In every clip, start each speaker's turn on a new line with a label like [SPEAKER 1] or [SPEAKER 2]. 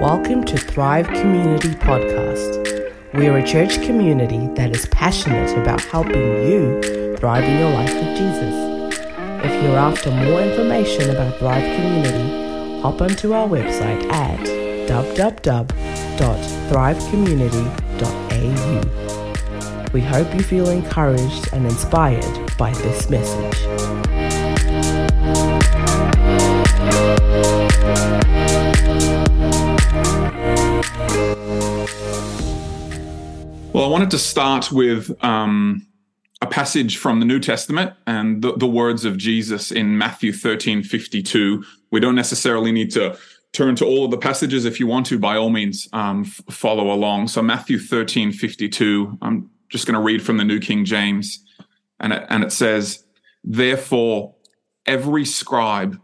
[SPEAKER 1] Welcome to Thrive Community Podcast. We are a church community that is passionate about helping you thrive in your life with Jesus. If you're after more information about Thrive Community, hop onto our website at www.thrivecommunity.au. We hope you feel encouraged and inspired by this message.
[SPEAKER 2] Well, I wanted to start with um, a passage from the New Testament and the, the, words of Jesus in Matthew 13 52. We don't necessarily need to turn to all of the passages. If you want to, by all means, um, f- follow along. So, Matthew 13 52, I'm just going to read from the New King James. And it, and it says, Therefore, every scribe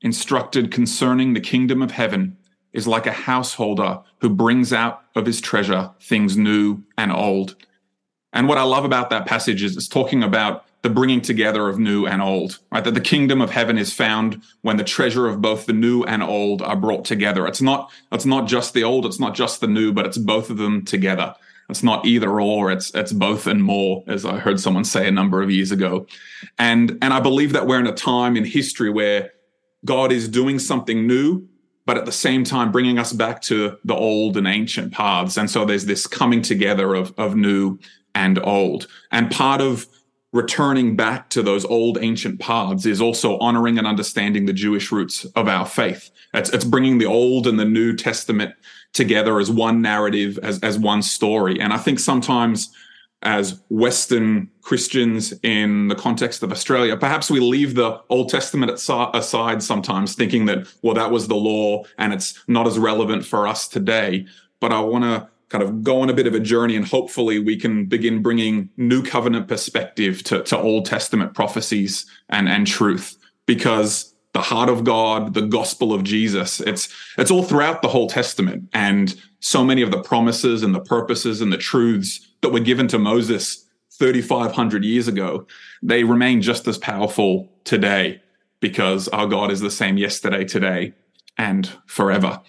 [SPEAKER 2] instructed concerning the kingdom of heaven is like a householder who brings out of his treasure things new and old. And what I love about that passage is it's talking about the bringing together of new and old, right? That the kingdom of heaven is found when the treasure of both the new and old are brought together. It's not, it's not just the old, it's not just the new, but it's both of them together. It's not either or, it's, it's both and more, as I heard someone say a number of years ago. And, and I believe that we're in a time in history where God is doing something new but at the same time bringing us back to the old and ancient paths. And so there's this coming together of, of new and old. And part of returning back to those old ancient paths is also honoring and understanding the Jewish roots of our faith. It's, it's bringing the Old and the New Testament together as one narrative, as, as one story. And I think sometimes as Western Christians in the context of Australia. Perhaps we leave the Old Testament aside sometimes, thinking that, well, that was the law and it's not as relevant for us today. But I want to kind of go on a bit of a journey and hopefully we can begin bringing new covenant perspective to, to Old Testament prophecies and, and truth because the heart of God, the gospel of Jesus. It's it's all throughout the whole Testament, and so many of the promises and the purposes and the truths that were given to Moses 3,500 years ago, they remain just as powerful today because our God is the same yesterday, today, and forever.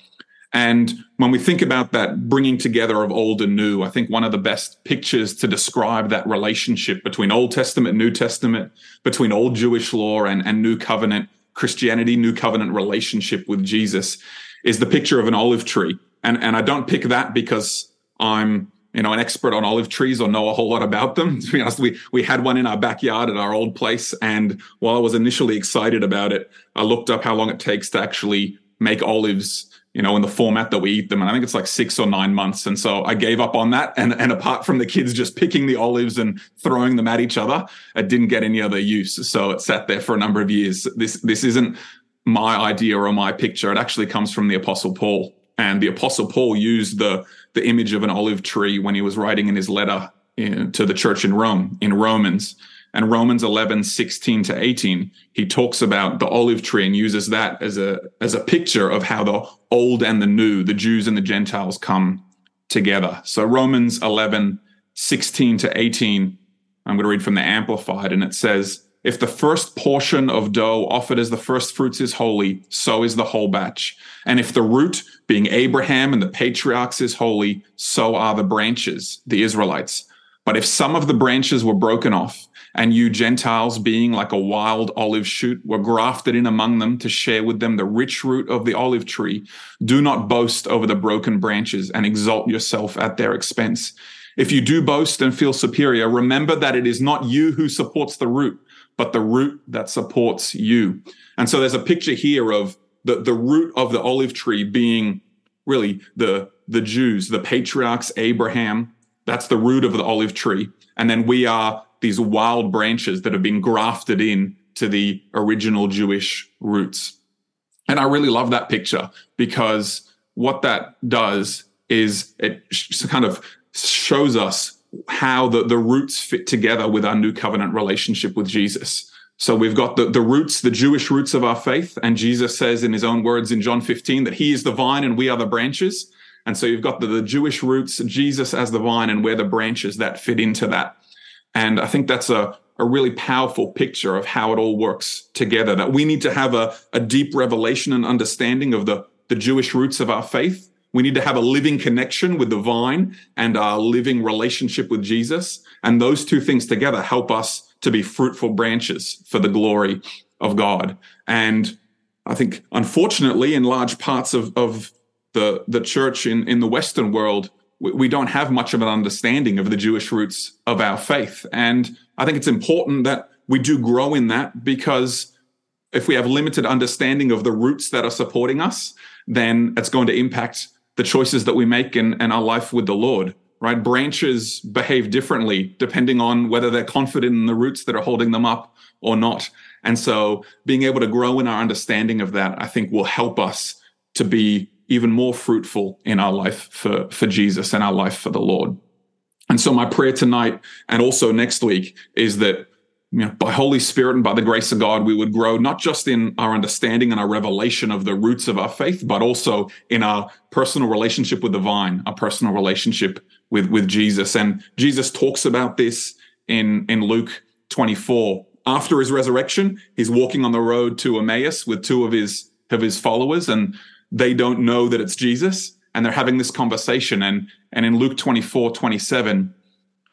[SPEAKER 2] And when we think about that bringing together of old and new, I think one of the best pictures to describe that relationship between Old Testament, New Testament, between Old Jewish law and, and New Covenant Christianity, New Covenant relationship with Jesus is the picture of an olive tree. And, and I don't pick that because I'm you know, an expert on olive trees or know a whole lot about them. To be honest, we we had one in our backyard at our old place, and while I was initially excited about it, I looked up how long it takes to actually make olives, you know, in the format that we eat them, and I think it's like six or nine months. And so I gave up on that. And and apart from the kids just picking the olives and throwing them at each other, it didn't get any other use. So it sat there for a number of years. This this isn't my idea or my picture. It actually comes from the Apostle Paul. And the Apostle Paul used the the image of an olive tree when he was writing in his letter in, to the church in Rome in Romans. And Romans 11, 16 to 18, he talks about the olive tree and uses that as a, as a picture of how the old and the new, the Jews and the Gentiles come together. So Romans 11, 16 to 18, I'm going to read from the Amplified, and it says, if the first portion of dough offered as the first fruits is holy, so is the whole batch. And if the root, being Abraham and the patriarchs, is holy, so are the branches, the Israelites. But if some of the branches were broken off, and you Gentiles, being like a wild olive shoot, were grafted in among them to share with them the rich root of the olive tree, do not boast over the broken branches and exalt yourself at their expense. If you do boast and feel superior, remember that it is not you who supports the root, but the root that supports you. And so there's a picture here of the, the root of the olive tree being really the, the Jews, the patriarchs, Abraham. That's the root of the olive tree. And then we are these wild branches that have been grafted in to the original Jewish roots. And I really love that picture because what that does is it kind of shows us how the, the roots fit together with our new covenant relationship with Jesus. So we've got the, the roots, the Jewish roots of our faith. And Jesus says in his own words in John 15 that he is the vine and we are the branches. And so you've got the, the Jewish roots, Jesus as the vine, and we're the branches that fit into that. And I think that's a, a really powerful picture of how it all works together, that we need to have a, a deep revelation and understanding of the, the Jewish roots of our faith We need to have a living connection with the vine and our living relationship with Jesus. And those two things together help us to be fruitful branches for the glory of God. And I think, unfortunately, in large parts of, of the, the church in, in the Western world, we, we don't have much of an understanding of the Jewish roots of our faith. And I think it's important that we do grow in that because if we have limited understanding of the roots that are supporting us, then it's going to impact the choices that we make in, in our life with the Lord, right? Branches behave differently depending on whether they're confident in the roots that are holding them up or not. And so being able to grow in our understanding of that, I think will help us to be even more fruitful in our life for, for Jesus and our life for the Lord. And so my prayer tonight and also next week is that you know, by Holy Spirit and by the grace of God, we would grow not just in our understanding and our revelation of the roots of our faith, but also in our personal relationship with the vine, our personal relationship with, with Jesus. And Jesus talks about this in, in Luke 24. After his resurrection, he's walking on the road to Emmaus with two of his, of his followers, and they don't know that it's Jesus. And they're having this conversation. And, and in Luke 24, 27,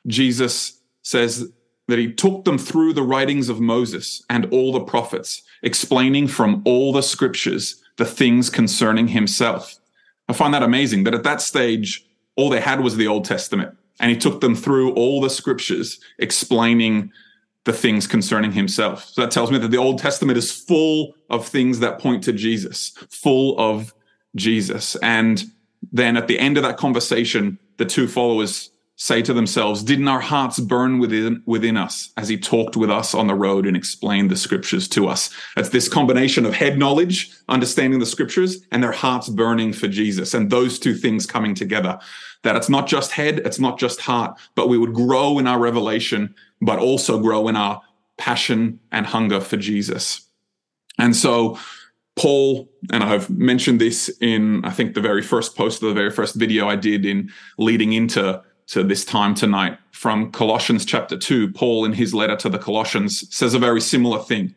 [SPEAKER 2] Jesus says, that he took them through the writings of Moses and all the prophets, explaining from all the scriptures the things concerning himself. I find that amazing that at that stage, all they had was the Old Testament. And he took them through all the scriptures, explaining the things concerning himself. So that tells me that the Old Testament is full of things that point to Jesus, full of Jesus. And then at the end of that conversation, the two followers say to themselves, Didn't our hearts burn within, within us as he talked with us on the road and explained the scriptures to us? It's this combination of head knowledge, understanding the scriptures, and their hearts burning for Jesus. And those two things coming together. That it's not just head, it's not just heart, but we would grow in our revelation, but also grow in our passion and hunger for Jesus. And so, Paul, and I've mentioned this in, I think, the very first post of the very first video I did in leading into to this time tonight from Colossians chapter 2. Paul, in his letter to the Colossians, says a very similar thing.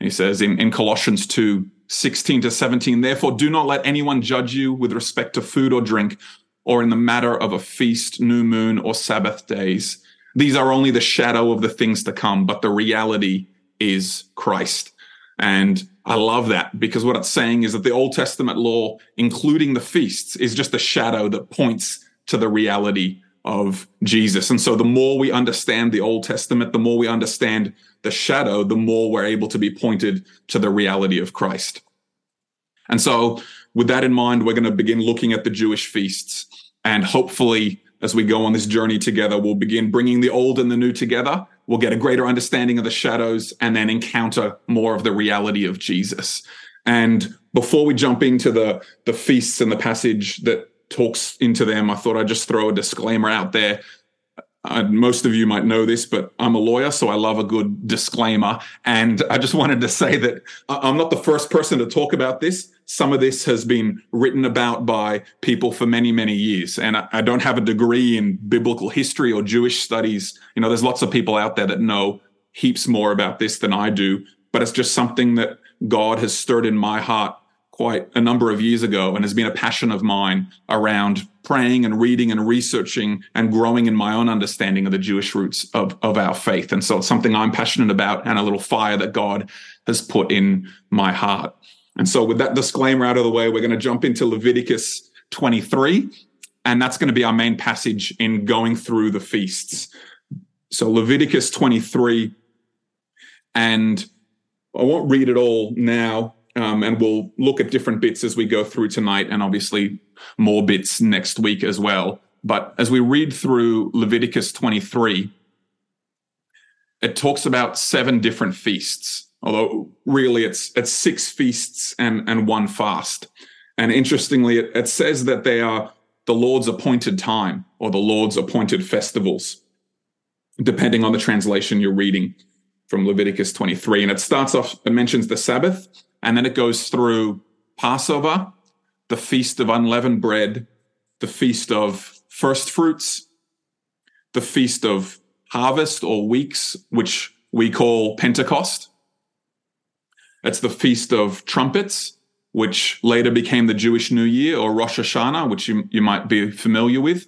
[SPEAKER 2] He says in, in Colossians 2 16 to 17, therefore do not let anyone judge you with respect to food or drink or in the matter of a feast, new moon, or Sabbath days. These are only the shadow of the things to come, but the reality is Christ. And I love that because what it's saying is that the Old Testament law, including the feasts, is just a shadow that points to the reality of Jesus. And so the more we understand the Old Testament, the more we understand the shadow, the more we're able to be pointed to the reality of Christ. And so with that in mind, we're going to begin looking at the Jewish feasts. And hopefully, as we go on this journey together, we'll begin bringing the old and the new together. We'll get a greater understanding of the shadows and then encounter more of the reality of Jesus. And before we jump into the, the feasts and the passage that talks into them, I thought I'd just throw a disclaimer out there. Uh, most of you might know this, but I'm a lawyer, so I love a good disclaimer. And I just wanted to say that I'm not the first person to talk about this. Some of this has been written about by people for many, many years. And I, I don't have a degree in biblical history or Jewish studies. You know, there's lots of people out there that know heaps more about this than I do, but it's just something that God has stirred in my heart quite a number of years ago and has been a passion of mine around praying and reading and researching and growing in my own understanding of the Jewish roots of, of our faith. And so it's something I'm passionate about and a little fire that God has put in my heart. And so with that disclaimer out of the way, we're going to jump into Leviticus 23. And that's going to be our main passage in going through the feasts. So Leviticus 23. And I won't read it all now um, and we'll look at different bits as we go through tonight and obviously more bits next week as well. But as we read through Leviticus 23, it talks about seven different feasts, although really it's it's six feasts and, and one fast. And interestingly, it, it says that they are the Lord's appointed time or the Lord's appointed festivals, depending on the translation you're reading from Leviticus 23. And it starts off, it mentions the Sabbath, and then it goes through Passover, the Feast of Unleavened Bread, the Feast of First Fruits, the Feast of Harvest or Weeks, which we call Pentecost. It's the Feast of Trumpets, which later became the Jewish New Year or Rosh Hashanah, which you, you might be familiar with.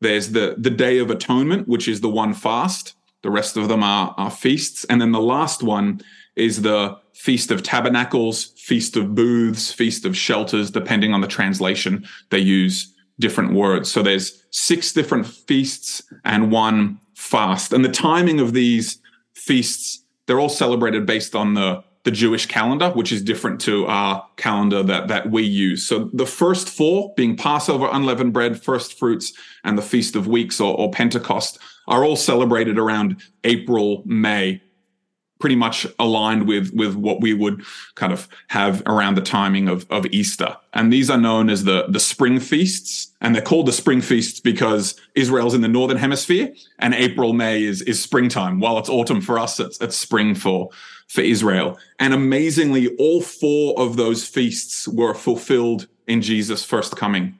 [SPEAKER 2] There's the, the Day of Atonement, which is the one fast. The rest of them are, are feasts. And then the last one is the Feast of Tabernacles, Feast of Booths, Feast of Shelters, depending on the translation, they use different words. So there's six different feasts and one fast. And the timing of these feasts, they're all celebrated based on the the Jewish calendar, which is different to our calendar that, that we use. So the first four, being Passover, unleavened bread, first fruits, and the Feast of Weeks or, or Pentecost, are all celebrated around April, May, pretty much aligned with with what we would kind of have around the timing of, of Easter. And these are known as the the spring feasts, and they're called the spring feasts because Israel's in the northern hemisphere, and April May is is springtime. While it's autumn for us, it's it's spring for for Israel. And amazingly, all four of those feasts were fulfilled in Jesus' first coming.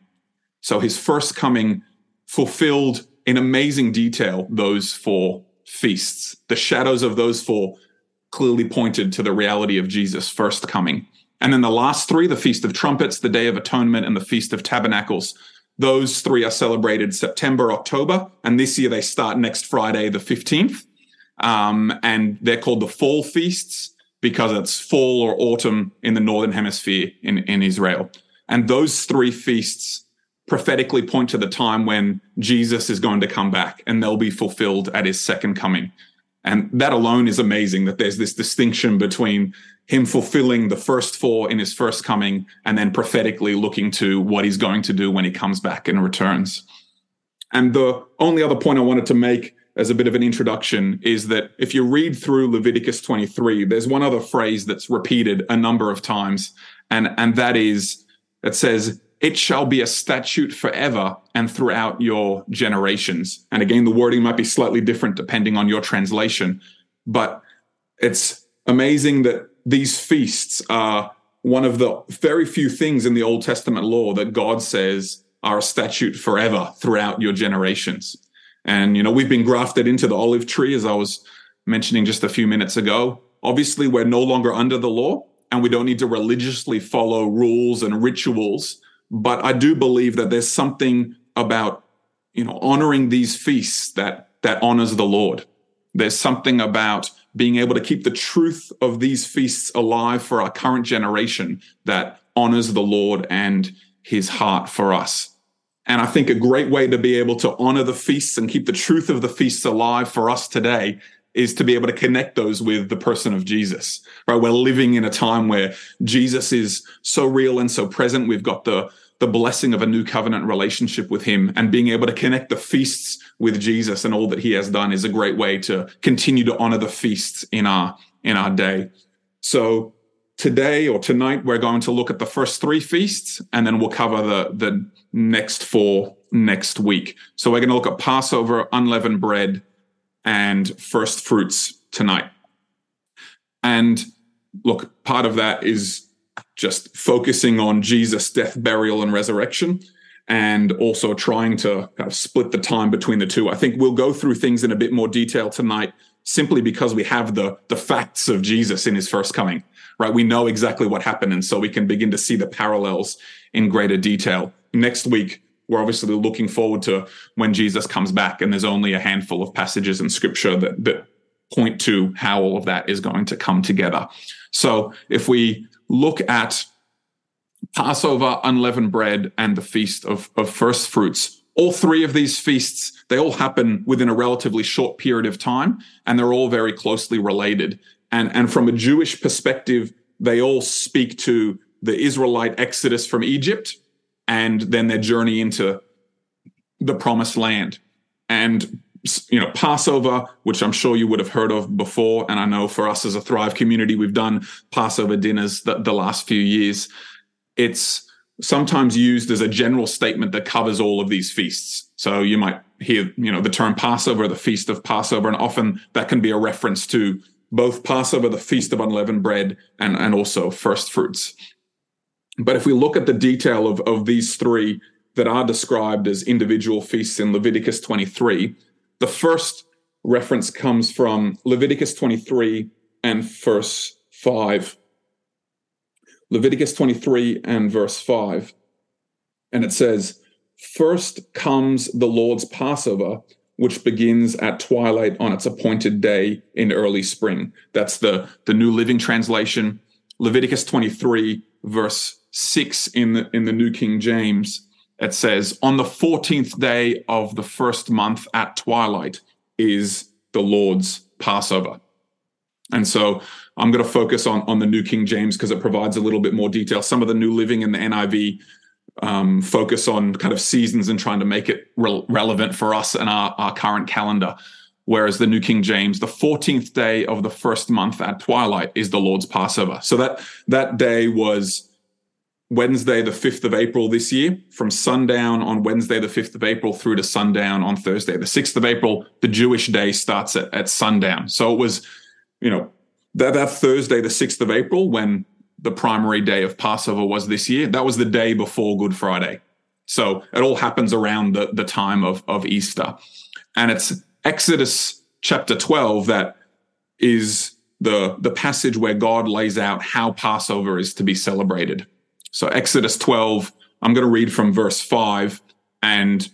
[SPEAKER 2] So his first coming fulfilled in amazing detail those four feasts. The shadows of those four clearly pointed to the reality of Jesus' first coming. And then the last three, the Feast of Trumpets, the Day of Atonement, and the Feast of Tabernacles, those three are celebrated September, October. And this year they start next Friday, the 15th. Um, and they're called the fall feasts because it's fall or autumn in the northern hemisphere in, in Israel. And those three feasts prophetically point to the time when Jesus is going to come back and they'll be fulfilled at his second coming. And that alone is amazing that there's this distinction between him fulfilling the first four in his first coming and then prophetically looking to what he's going to do when he comes back and returns. And the only other point I wanted to make as a bit of an introduction is that if you read through Leviticus 23, there's one other phrase that's repeated a number of times, and, and that is, it says, it shall be a statute forever and throughout your generations. And again, the wording might be slightly different depending on your translation, but it's amazing that these feasts are one of the very few things in the Old Testament law that God says are a statute forever throughout your generations. And, you know, we've been grafted into the olive tree, as I was mentioning just a few minutes ago. Obviously, we're no longer under the law and we don't need to religiously follow rules and rituals but I do believe that there's something about, you know, honoring these feasts that, that honors the Lord. There's something about being able to keep the truth of these feasts alive for our current generation that honors the Lord and his heart for us. And I think a great way to be able to honor the feasts and keep the truth of the feasts alive for us today is to be able to connect those with the person of Jesus, right? We're living in a time where Jesus is so real and so present. We've got the, the blessing of a new covenant relationship with him and being able to connect the feasts with Jesus and all that he has done is a great way to continue to honor the feasts in our, in our day. So today or tonight, we're going to look at the first three feasts and then we'll cover the, the next four next week. So we're going to look at Passover, unleavened bread, and first fruits tonight. And look, part of that is just focusing on Jesus' death, burial, and resurrection, and also trying to kind of split the time between the two. I think we'll go through things in a bit more detail tonight simply because we have the the facts of Jesus in his first coming, right? We know exactly what happened, and so we can begin to see the parallels in greater detail. Next week, we're obviously looking forward to when Jesus comes back, and there's only a handful of passages in scripture that, that point to how all of that is going to come together. So if we look at Passover, unleavened bread, and the feast of, of first fruits, all three of these feasts, they all happen within a relatively short period of time, and they're all very closely related. And, and from a Jewish perspective, they all speak to the Israelite exodus from Egypt and then their journey into the promised land. And you know, Passover, which I'm sure you would have heard of before, and I know for us as a Thrive community, we've done Passover dinners the, the last few years. It's sometimes used as a general statement that covers all of these feasts. So you might hear, you know, the term Passover, the feast of Passover, and often that can be a reference to both Passover, the feast of unleavened bread, and, and also first fruits. But if we look at the detail of, of these three that are described as individual feasts in Leviticus 23, the first reference comes from Leviticus 23 and verse 5, Leviticus 23 and verse 5. And it says, First comes the Lord's Passover, which begins at twilight on its appointed day in early spring. That's the, the New Living Translation. Leviticus 23, verse 6 in the, in the New King James. It says, On the 14th day of the first month at twilight is the Lord's Passover. And so I'm going to focus on, on the New King James because it provides a little bit more detail. Some of the New Living and the NIV um, focus on kind of seasons and trying to make it re- relevant for us and our, our current calendar. Whereas the New King James, the 14th day of the first month at twilight is the Lord's Passover. So that that day was Wednesday, the 5th of April this year, from sundown on Wednesday, the 5th of April, through to sundown on Thursday, the 6th of April. The Jewish day starts at, at sundown. So it was, you know, that, that Thursday, the 6th of April, when the primary day of Passover was this year, that was the day before Good Friday. So it all happens around the, the time of, of Easter. And it's Exodus chapter 12 that is the, the passage where God lays out how Passover is to be celebrated. So Exodus 12, I'm going to read from verse 5 and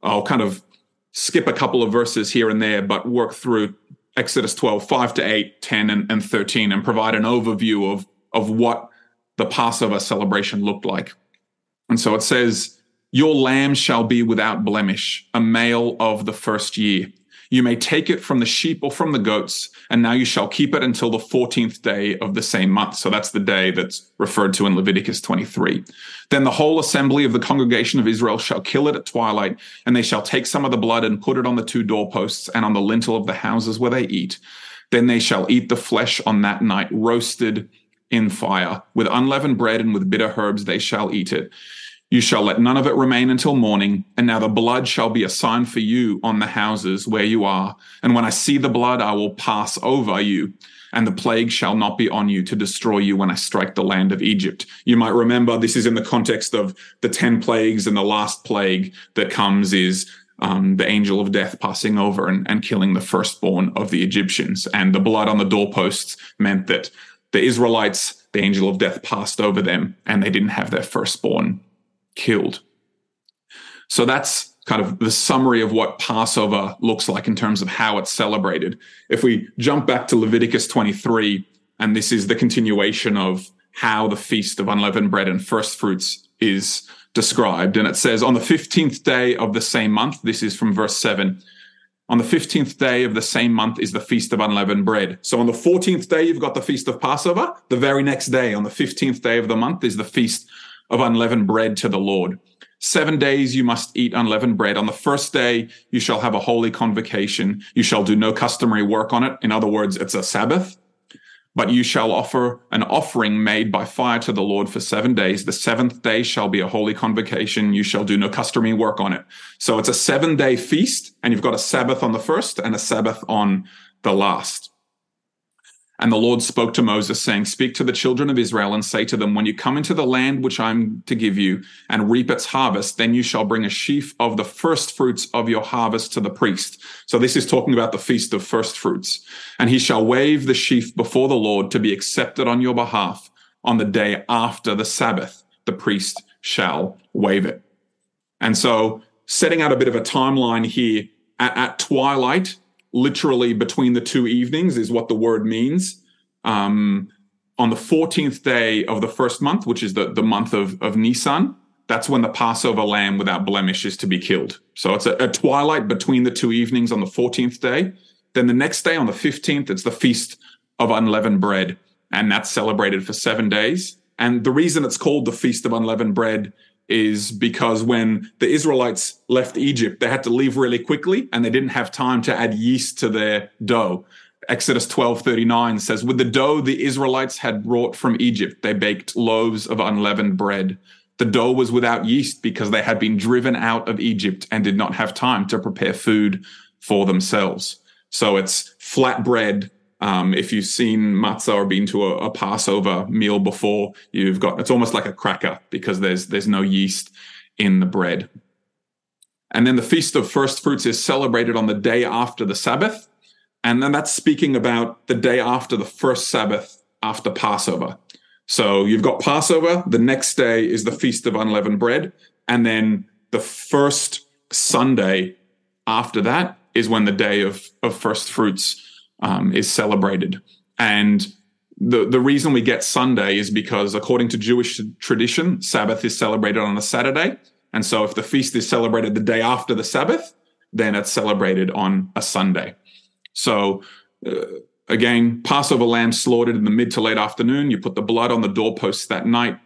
[SPEAKER 2] I'll kind of skip a couple of verses here and there, but work through Exodus 12, 5 to 8, 10, and, and 13, and provide an overview of, of what the Passover celebration looked like. And so it says, Your lamb shall be without blemish, a male of the first year. You may take it from the sheep or from the goats, and now you shall keep it until the 14th day of the same month. So that's the day that's referred to in Leviticus 23. Then the whole assembly of the congregation of Israel shall kill it at twilight, and they shall take some of the blood and put it on the two doorposts and on the lintel of the houses where they eat. Then they shall eat the flesh on that night, roasted in fire. With unleavened bread and with bitter herbs they shall eat it. You shall let none of it remain until morning. And now the blood shall be a sign for you on the houses where you are. And when I see the blood, I will pass over you. And the plague shall not be on you to destroy you when I strike the land of Egypt. You might remember this is in the context of the 10 plagues, and the last plague that comes is um, the angel of death passing over and, and killing the firstborn of the Egyptians. And the blood on the doorposts meant that the Israelites, the angel of death passed over them, and they didn't have their firstborn killed. So that's kind of the summary of what Passover looks like in terms of how it's celebrated. If we jump back to Leviticus 23, and this is the continuation of how the feast of unleavened bread and first fruits is described. And it says, on the 15th day of the same month, this is from verse 7. On the 15th day of the same month is the feast of unleavened bread. So on the 14th day, you've got the feast of Passover. The very next day, on the 15th day of the month, is the feast of unleavened bread to the Lord. Seven days you must eat unleavened bread. On the first day, you shall have a holy convocation. You shall do no customary work on it. In other words, it's a Sabbath. But you shall offer an offering made by fire to the Lord for seven days. The seventh day shall be a holy convocation. You shall do no customary work on it. So it's a seven day feast, and you've got a Sabbath on the first and a Sabbath on the last. And the Lord spoke to Moses, saying, Speak to the children of Israel and say to them, When you come into the land which I'm to give you and reap its harvest, then you shall bring a sheaf of the first fruits of your harvest to the priest. So this is talking about the feast of first fruits. And he shall wave the sheaf before the Lord to be accepted on your behalf on the day after the Sabbath. The priest shall wave it. And so, setting out a bit of a timeline here, at, at twilight, literally between the two evenings is what the word means. Um, on the 14th day of the first month, which is the, the month of, of Nisan, that's when the Passover lamb without blemish is to be killed. So it's a, a twilight between the two evenings on the 14th day. Then the next day on the 15th, it's the feast of unleavened bread, and that's celebrated for seven days. And the reason it's called the Feast of Unleavened Bread is because when the Israelites left Egypt, they had to leave really quickly and they didn't have time to add yeast to their dough. Exodus 12:39 says, "With the dough the Israelites had brought from Egypt, they baked loaves of unleavened bread. The dough was without yeast because they had been driven out of Egypt and did not have time to prepare food for themselves." So it's flat bread um, if you've seen matzah or been to a, a, Passover meal before, you've got it's almost like a cracker because there's there's no yeast in the bread. And then the feast of first fruits is celebrated on the day after the Sabbath, and then that's speaking about the day after the first Sabbath after Passover. So you've got Passover. The next day is the Feast of Unleavened Bread. And then the first Sunday after that is when the day of, of first fruits um, is celebrated. And the, the reason we get Sunday is because, according to Jewish tradition, Sabbath is celebrated on a Saturday. And so, if the feast is celebrated the day after the Sabbath, then it's celebrated on a Sunday. So, uh, again, Passover lamb slaughtered in the mid to late afternoon. You put the blood on the doorposts that night.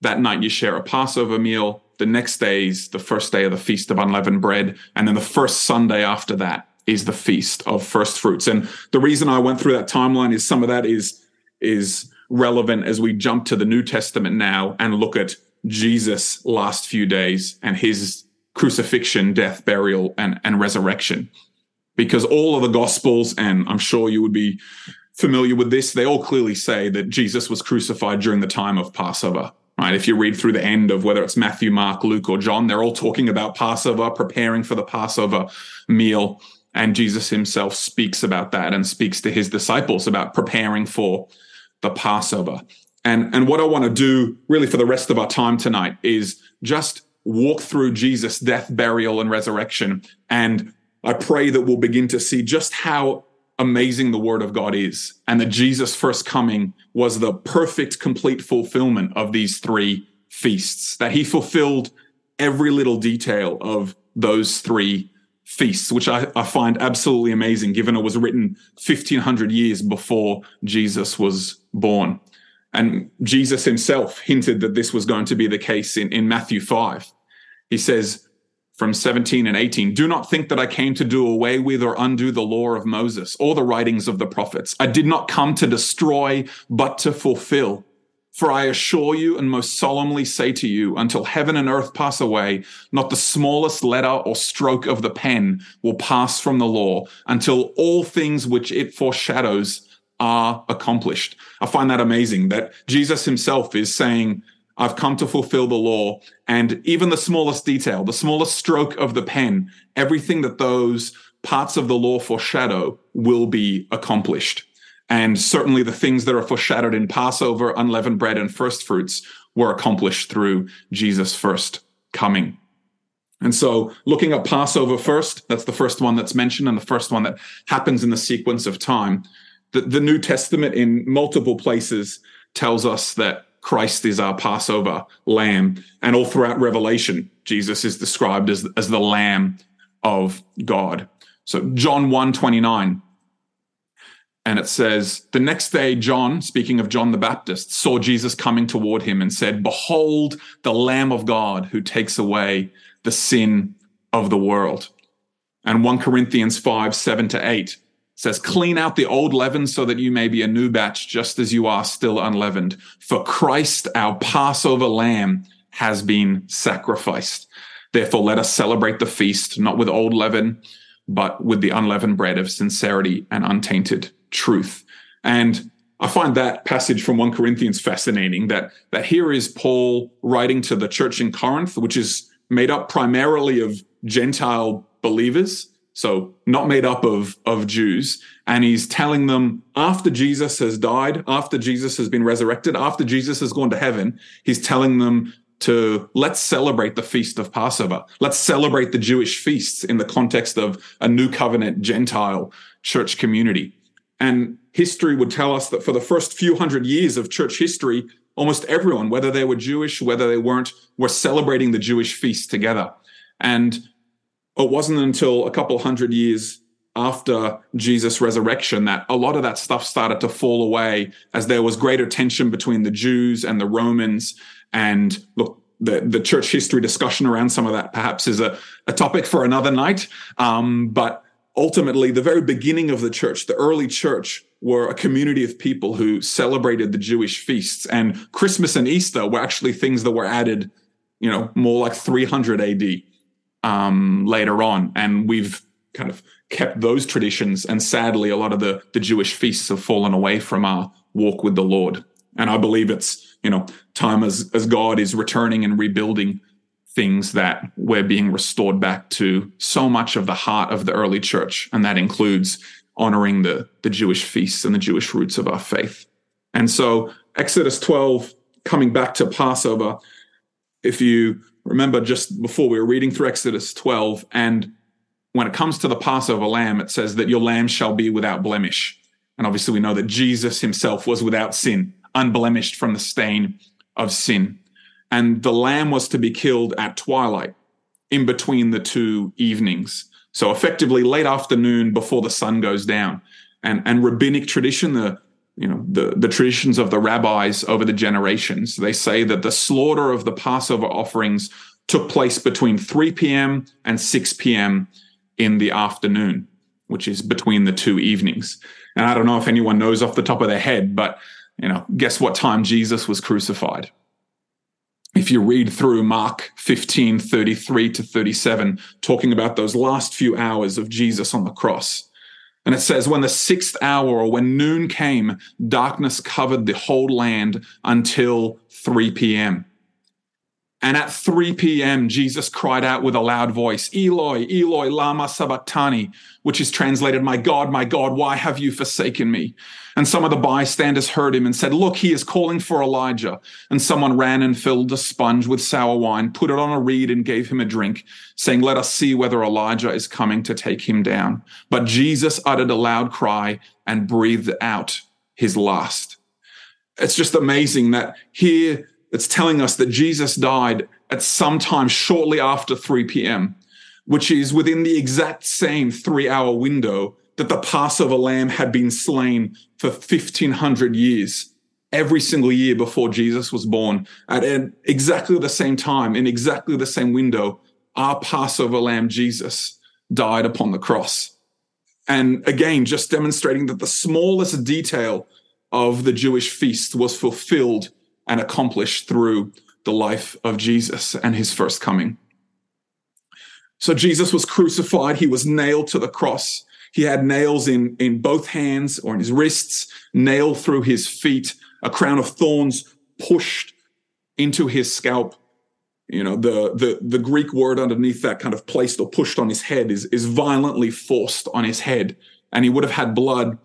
[SPEAKER 2] That night, you share a Passover meal. The next day is the first day of the Feast of Unleavened Bread. And then the first Sunday after that is the Feast of First Fruits. And the reason I went through that timeline is some of that is, is relevant as we jump to the New Testament now and look at Jesus' last few days and his crucifixion, death, burial, and, and resurrection. Because all of the Gospels, and I'm sure you would be familiar with this, they all clearly say that Jesus was crucified during the time of Passover. Right? If you read through the end of whether it's Matthew, Mark, Luke, or John, they're all talking about Passover, preparing for the Passover meal. And Jesus himself speaks about that and speaks to his disciples about preparing for the Passover. And, and what I want to do really for the rest of our time tonight is just walk through Jesus' death, burial, and resurrection. And I pray that we'll begin to see just how amazing the word of God is and that Jesus' first coming was the perfect, complete fulfillment of these three feasts, that he fulfilled every little detail of those three feasts, which I, I, find absolutely amazing given it was written 1500 years before Jesus was born. And Jesus himself hinted that this was going to be the case in, in Matthew 5. He says, from 17 and 18 Do not think that I came to do away with or undo the law of Moses or the writings of the prophets. I did not come to destroy, but to fulfill. For I assure you and most solemnly say to you, until heaven and earth pass away, not the smallest letter or stroke of the pen will pass from the law until all things which it foreshadows are accomplished. I find that amazing that Jesus himself is saying, I've come to fulfill the law. And even the smallest detail, the smallest stroke of the pen, everything that those parts of the law foreshadow will be accomplished. And certainly the things that are foreshadowed in Passover, unleavened bread, and first fruits were accomplished through Jesus' first coming. And so looking at Passover first, that's the first one that's mentioned and the first one that happens in the sequence of time. The, the New Testament in multiple places tells us that Christ is our Passover lamb. And all throughout Revelation, Jesus is described as, as the Lamb of God. So John 1 29. And it says, The next day, John, speaking of John the Baptist, saw Jesus coming toward him and said, Behold, the Lamb of God who takes away the sin of the world. And 1 Corinthians 5 7 to 8 says, clean out the old leaven so that you may be a new batch, just as you are still unleavened. For Christ, our Passover lamb, has been sacrificed. Therefore, let us celebrate the feast, not with old leaven, but with the unleavened bread of sincerity and untainted truth. And I find that passage from 1 Corinthians fascinating that, that here is Paul writing to the church in Corinth, which is made up primarily of Gentile believers so not made up of, of Jews. And he's telling them after Jesus has died, after Jesus has been resurrected, after Jesus has gone to heaven, he's telling them to let's celebrate the feast of Passover. Let's celebrate the Jewish feasts in the context of a new covenant Gentile church community. And history would tell us that for the first few hundred years of church history, almost everyone, whether they were Jewish, whether they weren't, were celebrating the Jewish feast together. And it wasn't until a couple hundred years after Jesus' resurrection that a lot of that stuff started to fall away as there was greater tension between the Jews and the Romans. And look, the, the church history discussion around some of that perhaps is a, a topic for another night. Um, but ultimately, the very beginning of the church, the early church, were a community of people who celebrated the Jewish feasts. And Christmas and Easter were actually things that were added, you know, more like 300 AD um, later on, and we've kind of kept those traditions. And sadly, a lot of the the Jewish feasts have fallen away from our walk with the Lord. And I believe it's you know time as as God is returning and rebuilding things that we're being restored back to so much of the heart of the early church, and that includes honoring the the Jewish feasts and the Jewish roots of our faith. And so, Exodus 12, coming back to Passover, if you remember just before we were reading through Exodus 12, and when it comes to the Passover lamb, it says that your lamb shall be without blemish. And obviously, we know that Jesus himself was without sin, unblemished from the stain of sin. And the lamb was to be killed at twilight in between the two evenings. So effectively late afternoon before the sun goes down. And, and rabbinic tradition, the you know the, the traditions of the rabbis over the generations, they say that the slaughter of the Passover offerings took place between 3 p.m. and 6 p.m. in the afternoon, which is between the two evenings. And I don't know if anyone knows off the top of their head, but you know, guess what time Jesus was crucified? If you read through Mark 15, 33 to 37, talking about those last few hours of Jesus on the cross. And it says, when the sixth hour or when noon came, darkness covered the whole land until 3 p.m. And at 3 p.m., Jesus cried out with a loud voice, Eloi, Eloi, lama sabachthani, which is translated, My God, my God, why have you forsaken me? And some of the bystanders heard him and said, Look, he is calling for Elijah. And someone ran and filled a sponge with sour wine, put it on a reed, and gave him a drink, saying, Let us see whether Elijah is coming to take him down. But Jesus uttered a loud cry and breathed out his last. It's just amazing that here it's telling us that Jesus died at some time shortly after 3 p.m., which is within the exact same three hour window that the Passover lamb had been slain for 1500 years, every single year before Jesus was born. At exactly the same time, in exactly the same window, our Passover lamb, Jesus, died upon the cross. And again, just demonstrating that the smallest detail of the Jewish feast was fulfilled and accomplished through the life of Jesus and his first coming. So Jesus was crucified, he was nailed to the cross. He had nails in, in both hands or in his wrists, nailed through his feet, a crown of thorns pushed into his scalp. You know, the, the, the Greek word underneath that kind of placed or pushed on his head is, is violently forced on his head. And he would have had blood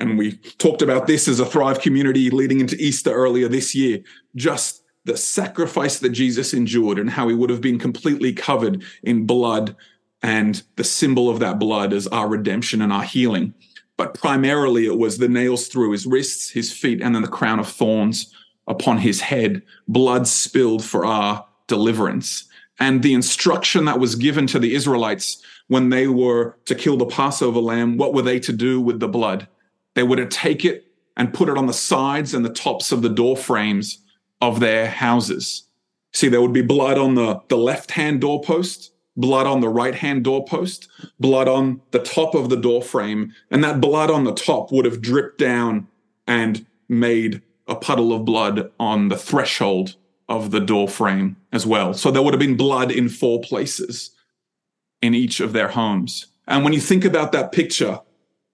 [SPEAKER 2] and we talked about this as a Thrive community leading into Easter earlier this year. Just the sacrifice that Jesus endured and how he would have been completely covered in blood and the symbol of that blood is our redemption and our healing. But primarily it was the nails through his wrists, his feet, and then the crown of thorns upon his head, blood spilled for our deliverance. And the instruction that was given to the Israelites when they were to kill the Passover lamb, what were they to do with the blood? They were to take it and put it on the sides and the tops of the door frames of their houses. See, there would be blood on the, the left hand doorpost, blood on the right hand doorpost, blood on the top of the door frame, and that blood on the top would have dripped down and made a puddle of blood on the threshold of the door frame as well. So there would have been blood in four places in each of their homes. And when you think about that picture,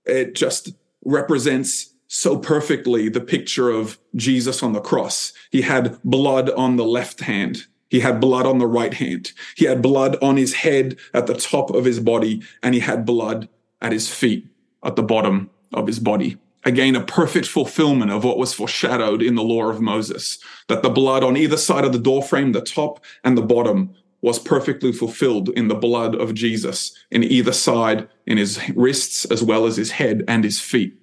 [SPEAKER 2] it just represents so perfectly the picture of Jesus on the cross. He had blood on the left hand. He had blood on the right hand. He had blood on his head at the top of his body, and he had blood at his feet at the bottom of his body. Again, a perfect fulfillment of what was foreshadowed in the law of Moses, that the blood on either side of the doorframe, the top and the bottom, was perfectly fulfilled in the blood of Jesus in either side, in his wrists, as well as his head and his feet.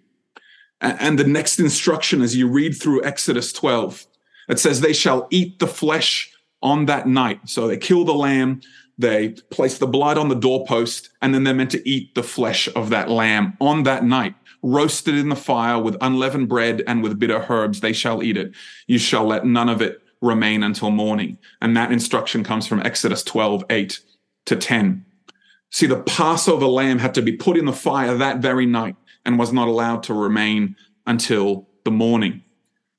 [SPEAKER 2] And the next instruction, as you read through Exodus 12, it says, They shall eat the flesh on that night. So they kill the lamb, they place the blood on the doorpost, and then they're meant to eat the flesh of that lamb on that night, roasted in the fire with unleavened bread and with bitter herbs. They shall eat it. You shall let none of it remain until morning. And that instruction comes from Exodus 12, 8 to 10. See, the Passover lamb had to be put in the fire that very night and was not allowed to remain until the morning.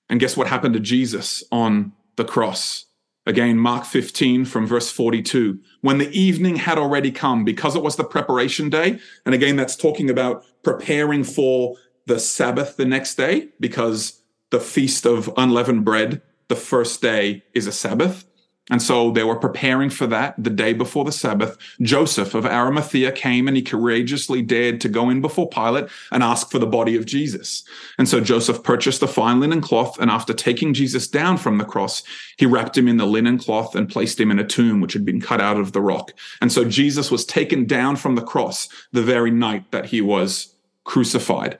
[SPEAKER 2] And guess what happened to Jesus on the cross? Again, Mark 15 from verse 42. When the evening had already come, because it was the preparation day, and again, that's talking about preparing for the Sabbath the next day, because the feast of unleavened bread the first day is a Sabbath. And so they were preparing for that the day before the Sabbath. Joseph of Arimathea came and he courageously dared to go in before Pilate and ask for the body of Jesus. And so Joseph purchased a fine linen cloth. And after taking Jesus down from the cross, he wrapped him in the linen cloth and placed him in a tomb which had been cut out of the rock. And so Jesus was taken down from the cross the very night that he was crucified.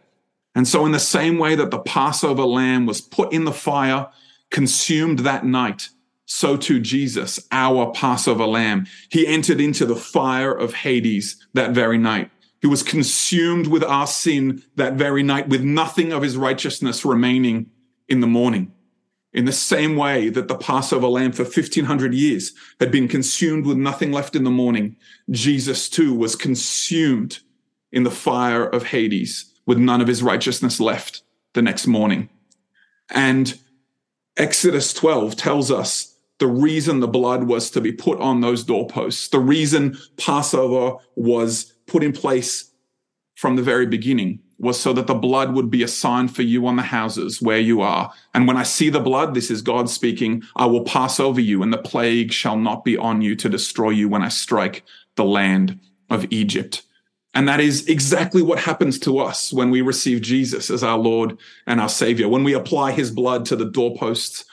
[SPEAKER 2] And so, in the same way that the Passover lamb was put in the fire, consumed that night, so too Jesus, our Passover lamb. He entered into the fire of Hades that very night. He was consumed with our sin that very night, with nothing of his righteousness remaining in the morning. In the same way that the Passover lamb for 1500 years had been consumed with nothing left in the morning, Jesus too was consumed in the fire of Hades with none of his righteousness left the next morning. And Exodus 12 tells us the reason the blood was to be put on those doorposts, the reason Passover was put in place from the very beginning was so that the blood would be a sign for you on the houses where you are. And when I see the blood, this is God speaking, I will pass over you and the plague shall not be on you to destroy you when I strike the land of Egypt. And that is exactly what happens to us when we receive Jesus as our Lord and our Savior, when we apply his blood to the doorposts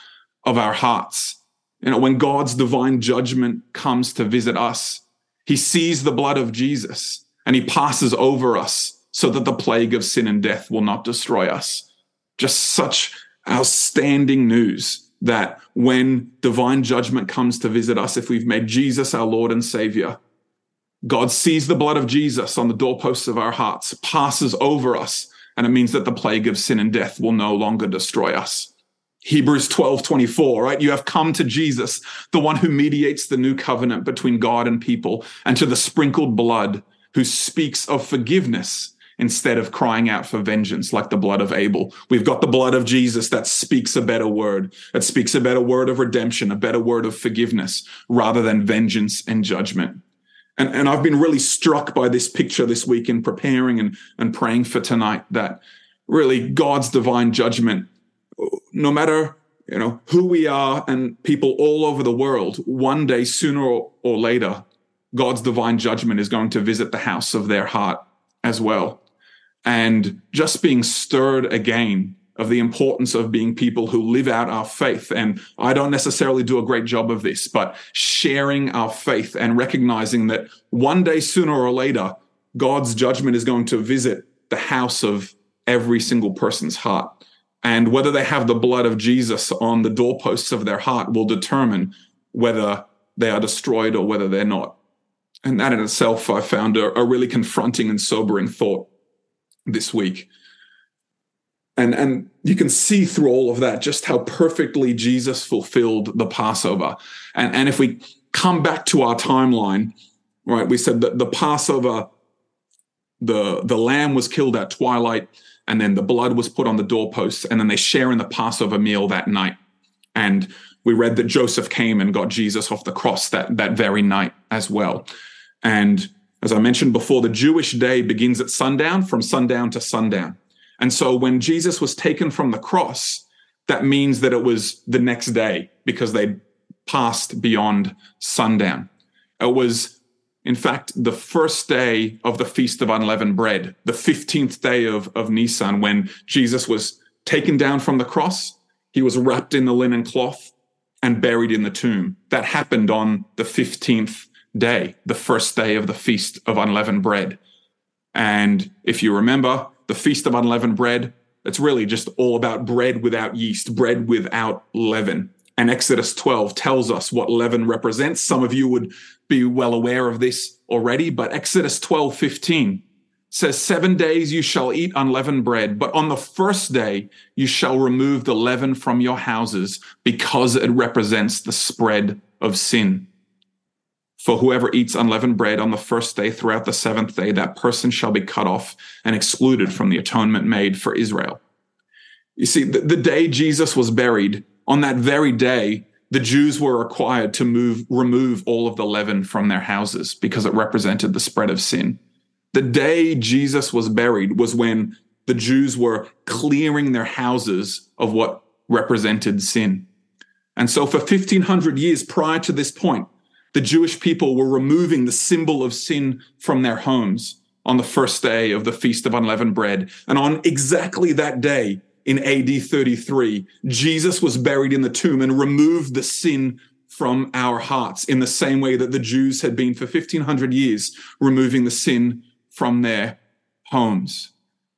[SPEAKER 2] of our hearts. You know, when God's divine judgment comes to visit us, he sees the blood of Jesus and he passes over us so that the plague of sin and death will not destroy us. Just such outstanding news that when divine judgment comes to visit us, if we've made Jesus our Lord and Savior, God sees the blood of Jesus on the doorposts of our hearts, passes over us, and it means that the plague of sin and death will no longer destroy us. Hebrews 12, 24, right? You have come to Jesus, the one who mediates the new covenant between God and people, and to the sprinkled blood who speaks of forgiveness instead of crying out for vengeance like the blood of Abel. We've got the blood of Jesus that speaks a better word, that speaks a better word of redemption, a better word of forgiveness rather than vengeance and judgment. And, and I've been really struck by this picture this week in preparing and, and praying for tonight that really God's divine judgment, no matter you know who we are and people all over the world, one day sooner or, or later, God's divine judgment is going to visit the house of their heart as well. And just being stirred again of the importance of being people who live out our faith. And I don't necessarily do a great job of this, but sharing our faith and recognizing that one day, sooner or later, God's judgment is going to visit the house of every single person's heart. And whether they have the blood of Jesus on the doorposts of their heart will determine whether they are destroyed or whether they're not. And that in itself, I found a, a really confronting and sobering thought this week and and you can see through all of that just how perfectly Jesus fulfilled the Passover. And and if we come back to our timeline, right, we said that the Passover, the the lamb was killed at twilight, and then the blood was put on the doorposts, and then they share in the Passover meal that night. And we read that Joseph came and got Jesus off the cross that that very night as well. And as I mentioned before, the Jewish day begins at sundown, from sundown to sundown. And so when Jesus was taken from the cross, that means that it was the next day because they passed beyond sundown. It was, in fact, the first day of the Feast of Unleavened Bread, the 15th day of, of Nisan, when Jesus was taken down from the cross. He was wrapped in the linen cloth and buried in the tomb. That happened on the 15th day, the first day of the Feast of Unleavened Bread. And if you remember, the Feast of Unleavened Bread, it's really just all about bread without yeast, bread without leaven. And Exodus 12 tells us what leaven represents. Some of you would be well aware of this already, but Exodus 12 15 says, Seven days you shall eat unleavened bread, but on the first day you shall remove the leaven from your houses because it represents the spread of sin. For whoever eats unleavened bread on the first day throughout the seventh day, that person shall be cut off and excluded from the atonement made for Israel. You see, the, the day Jesus was buried, on that very day, the Jews were required to move, remove all of the leaven from their houses because it represented the spread of sin. The day Jesus was buried was when the Jews were clearing their houses of what represented sin. And so for 1500 years prior to this point, the Jewish people were removing the symbol of sin from their homes on the first day of the Feast of Unleavened Bread. And on exactly that day in AD 33, Jesus was buried in the tomb and removed the sin from our hearts in the same way that the Jews had been for 1500 years, removing the sin from their homes.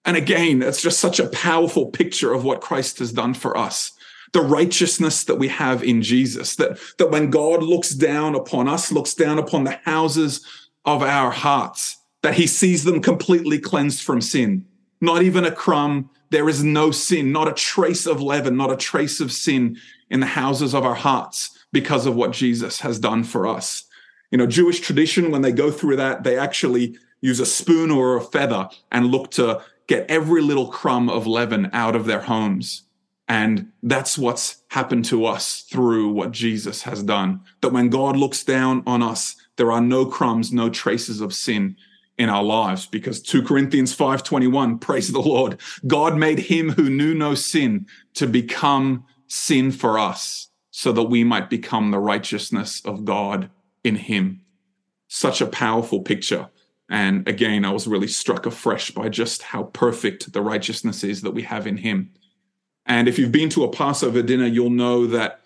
[SPEAKER 2] And again, it's just such a powerful picture of what Christ has done for us. The righteousness that we have in Jesus, that, that when God looks down upon us, looks down upon the houses of our hearts, that he sees them completely cleansed from sin. Not even a crumb. There is no sin, not a trace of leaven, not a trace of sin in the houses of our hearts because of what Jesus has done for us. You know, Jewish tradition, when they go through that, they actually use a spoon or a feather and look to get every little crumb of leaven out of their homes. And that's what's happened to us through what Jesus has done. That when God looks down on us, there are no crumbs, no traces of sin in our lives because 2 Corinthians 5:21 praise the Lord God made him who knew no sin to become sin for us so that we might become the righteousness of God in him such a powerful picture and again, I was really struck afresh by just how perfect the righteousness is that we have in Him. And if you've been to a Passover dinner, you'll know that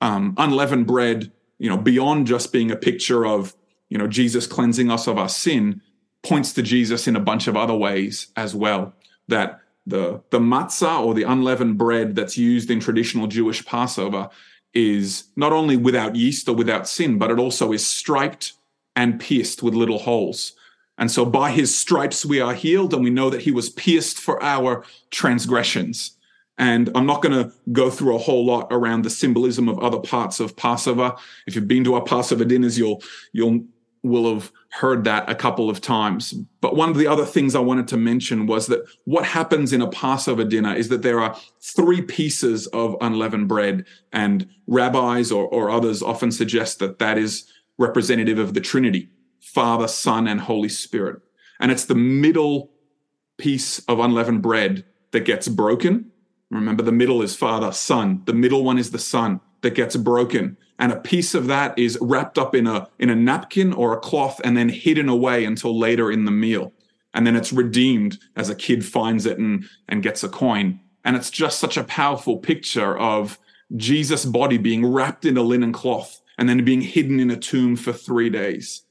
[SPEAKER 2] um, unleavened bread, you know, beyond just being a picture of, you know, Jesus cleansing us of our sin, points to Jesus in a bunch of other ways as well. That the the matzah or the unleavened bread that's used in traditional Jewish Passover is not only without yeast or without sin, but it also is striped and pierced with little holes. And so by his stripes we are healed, and we know that he was pierced for our transgressions. And I'm not going to go through a whole lot around the symbolism of other parts of Passover. If you've been to our Passover dinners, you'll you'll will have heard that a couple of times. But one of the other things I wanted to mention was that what happens in a Passover dinner is that there are three pieces of unleavened bread, and rabbis or, or others often suggest that that is representative of the Trinity. Father, Son, and Holy Spirit. And it's the middle piece of unleavened bread that gets broken. Remember, the middle is Father, Son. The middle one is the Son that gets broken. And a piece of that is wrapped up in a, in a napkin or a cloth and then hidden away until later in the meal. And then it's redeemed as a kid finds it and, and gets a coin. And it's just such a powerful picture of Jesus' body being wrapped in a linen cloth and then being hidden in a tomb for three days.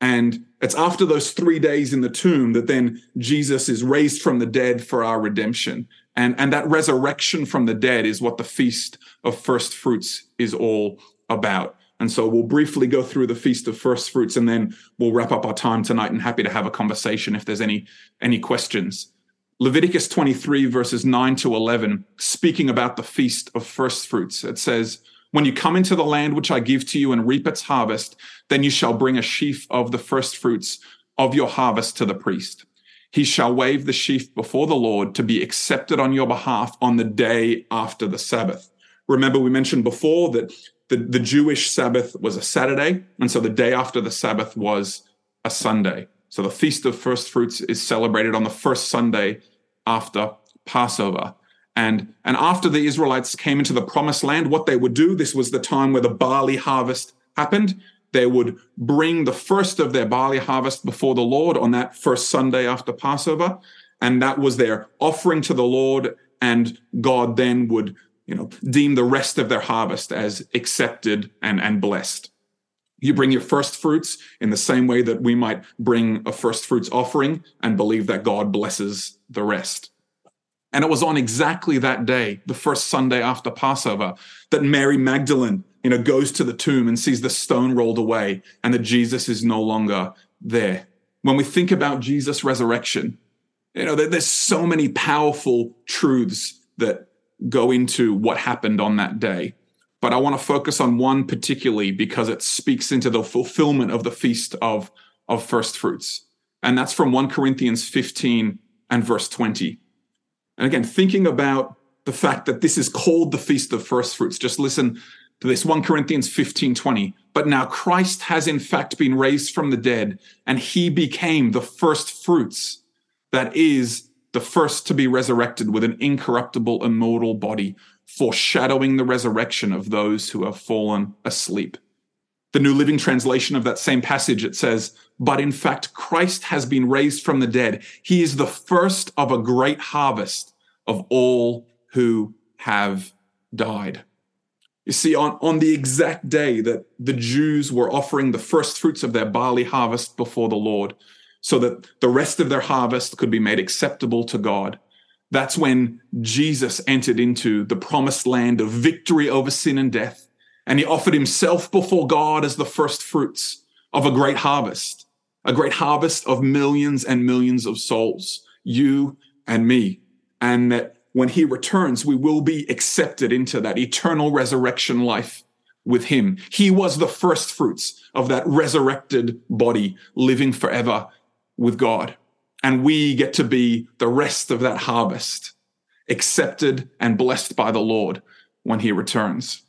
[SPEAKER 2] And it's after those three days in the tomb that then Jesus is raised from the dead for our redemption. And, and that resurrection from the dead is what the Feast of First Fruits is all about. And so we'll briefly go through the Feast of First Fruits and then we'll wrap up our time tonight and happy to have a conversation if there's any, any questions. Leviticus 23 verses 9 to 11, speaking about the Feast of First Fruits, it says, when you come into the land which I give to you and reap its harvest, then you shall bring a sheaf of the first fruits of your harvest to the priest. He shall wave the sheaf before the Lord to be accepted on your behalf on the day after the Sabbath. Remember, we mentioned before that the, the Jewish Sabbath was a Saturday, and so the day after the Sabbath was a Sunday. So the Feast of First Fruits is celebrated on the first Sunday after Passover. And, and after the Israelites came into the promised land, what they would do, this was the time where the barley harvest happened. They would bring the first of their barley harvest before the Lord on that first Sunday after Passover. And that was their offering to the Lord. And God then would, you know, deem the rest of their harvest as accepted and, and blessed. You bring your first fruits in the same way that we might bring a first fruits offering and believe that God blesses the rest. And it was on exactly that day, the first Sunday after Passover, that Mary Magdalene, you know, goes to the tomb and sees the stone rolled away and that Jesus is no longer there. When we think about Jesus' resurrection, you know, there's so many powerful truths that go into what happened on that day. But I want to focus on one particularly because it speaks into the fulfillment of the feast of, of first fruits. And that's from 1 Corinthians 15 and verse 20. And again, thinking about the fact that this is called the Feast of First Fruits, just listen this 1 Corinthians 15 20. But now Christ has in fact been raised from the dead, and he became the first fruits, that is, the first to be resurrected with an incorruptible, immortal body. foreshadowing the resurrection of those who have fallen asleep. The New Living Translation of that same passage, it says, But in fact, Christ has been raised from the dead. He is the first of a great harvest of all who have died. You see, on, on the exact day that the Jews were offering the first fruits of their barley harvest before the Lord, so that the rest of their harvest could be made acceptable to God, that's when Jesus entered into the promised land of victory over sin and death. And he offered himself before God as the first fruits of a great harvest, a great harvest of millions and millions of souls, you and me. And that when he returns, we will be accepted into that eternal resurrection life with him. He was the first fruits of that resurrected body living forever with God. And we get to be the rest of that harvest, accepted and blessed by the Lord when he returns.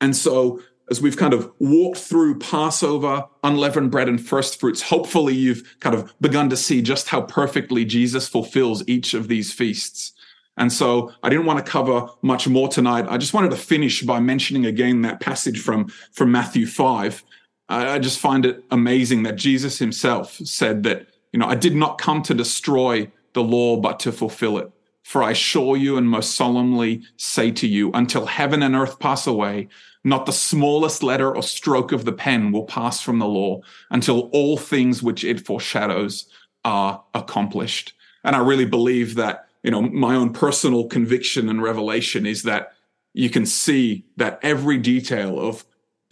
[SPEAKER 2] And so as we've kind of walked through Passover, unleavened bread, and first fruits, hopefully you've kind of begun to see just how perfectly Jesus fulfills each of these feasts. And so I didn't want to cover much more tonight. I just wanted to finish by mentioning again that passage from, from Matthew 5. I just find it amazing that Jesus himself said that, you know, I did not come to destroy the law, but to fulfill it. For I assure you and most solemnly say to you, until heaven and earth pass away, not the smallest letter or stroke of the pen will pass from the law until all things which it foreshadows are accomplished. And I really believe that you know, my own personal conviction and revelation is that you can see that every detail of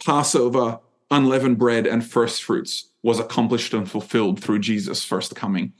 [SPEAKER 2] Passover, unleavened bread, and first fruits was accomplished and fulfilled through Jesus' first coming.